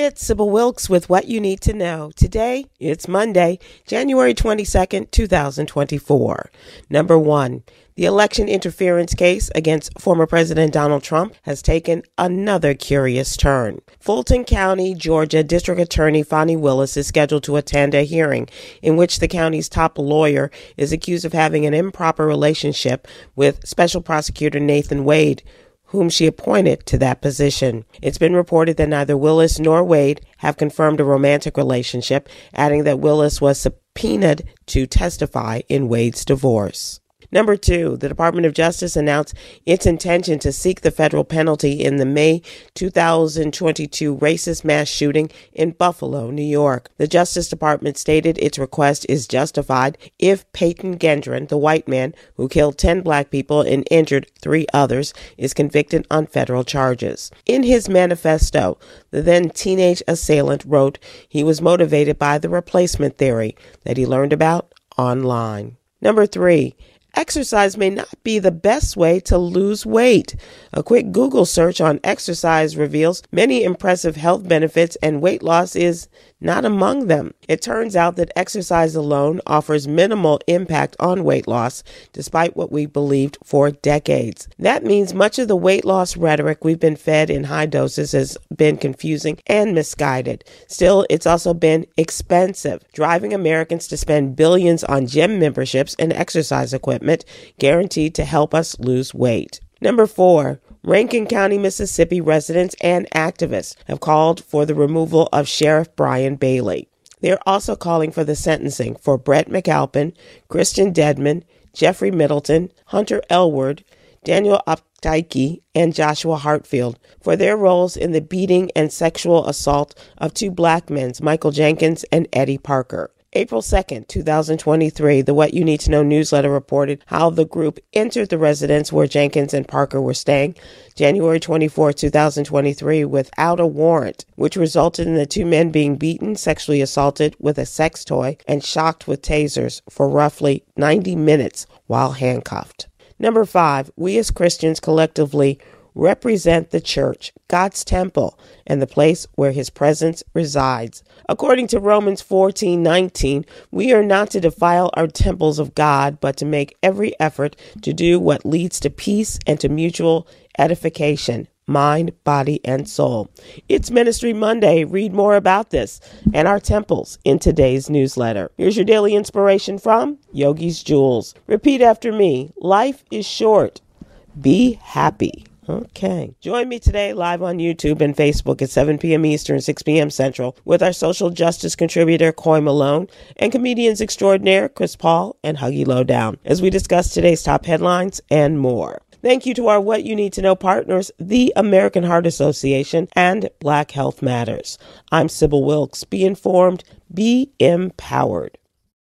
It's Sybil Wilkes with what you need to know. Today, it's Monday, January 22nd, 2024. Number one, the election interference case against former President Donald Trump has taken another curious turn. Fulton County, Georgia District Attorney Fani Willis is scheduled to attend a hearing in which the county's top lawyer is accused of having an improper relationship with Special Prosecutor Nathan Wade, whom she appointed to that position. It's been reported that neither Willis nor Wade have confirmed a romantic relationship, adding that Willis was subpoenaed to testify in Wade's divorce. Number two, the Department of Justice announced its intention to seek the federal penalty in the May 2022 racist mass shooting in Buffalo, New York. The Justice Department stated its request is justified if Payton Gendron, the white man who killed 10 black people and injured three others, is convicted on federal charges. In his manifesto, the then teenage assailant wrote he was motivated by the replacement theory that he learned about online. Number three, exercise may not be the best way to lose weight. A quick Google search on exercise reveals many impressive health benefits, and weight loss is not among them. It turns out that exercise alone offers minimal impact on weight loss, despite what we believed for decades. That means much of the weight loss rhetoric we've been fed in high doses has been confusing and misguided. Still, it's also been expensive, driving Americans to spend billions on gym memberships and exercise equipment guaranteed to help us lose weight. Number four, Rankin County, Mississippi residents and activists have called for the removal of Sheriff Bryan Bailey. They're also calling for the sentencing for Brett McAlpin, Christian Dedmon, Jeffrey Middleton, Hunter Elward, Daniel Opdyke, and Joshua Hartfield for their roles in the beating and sexual assault of two black men, Michael Jenkins and Eddie Parker. April 2nd, 2023, the What You Need to Know newsletter reported how the group entered the residence where Jenkins and Parker were staying January 24, 2023, without a warrant, which resulted in the two men being beaten, sexually assaulted with a sex toy, and shocked with tasers for roughly 90 minutes while handcuffed. Number five, we as Christians collectively represent the church, God's temple, and the place where his presence resides. According to Romans 14 19, we are not to defile our temples of God, but to make every effort to do what leads to peace and to mutual edification. Mind, body, and soul. It's Ministry Monday. Read more about this and our temples in today's newsletter. Here's your daily inspiration from Yogi's Jewels. Repeat after me Life is short. Be happy. Okay. Join me today live on YouTube and Facebook at 7 p.m. Eastern, 6 p.m. Central with our social justice contributor, Coy Malone, and comedians extraordinaire, Chris Paul and Huggy Lowdown, as we discuss today's top headlines and more. Thank you to our What You Need to Know partners, the American Heart Association and Black Health Matters. I'm Sybil Wilkes. Be informed, be empowered.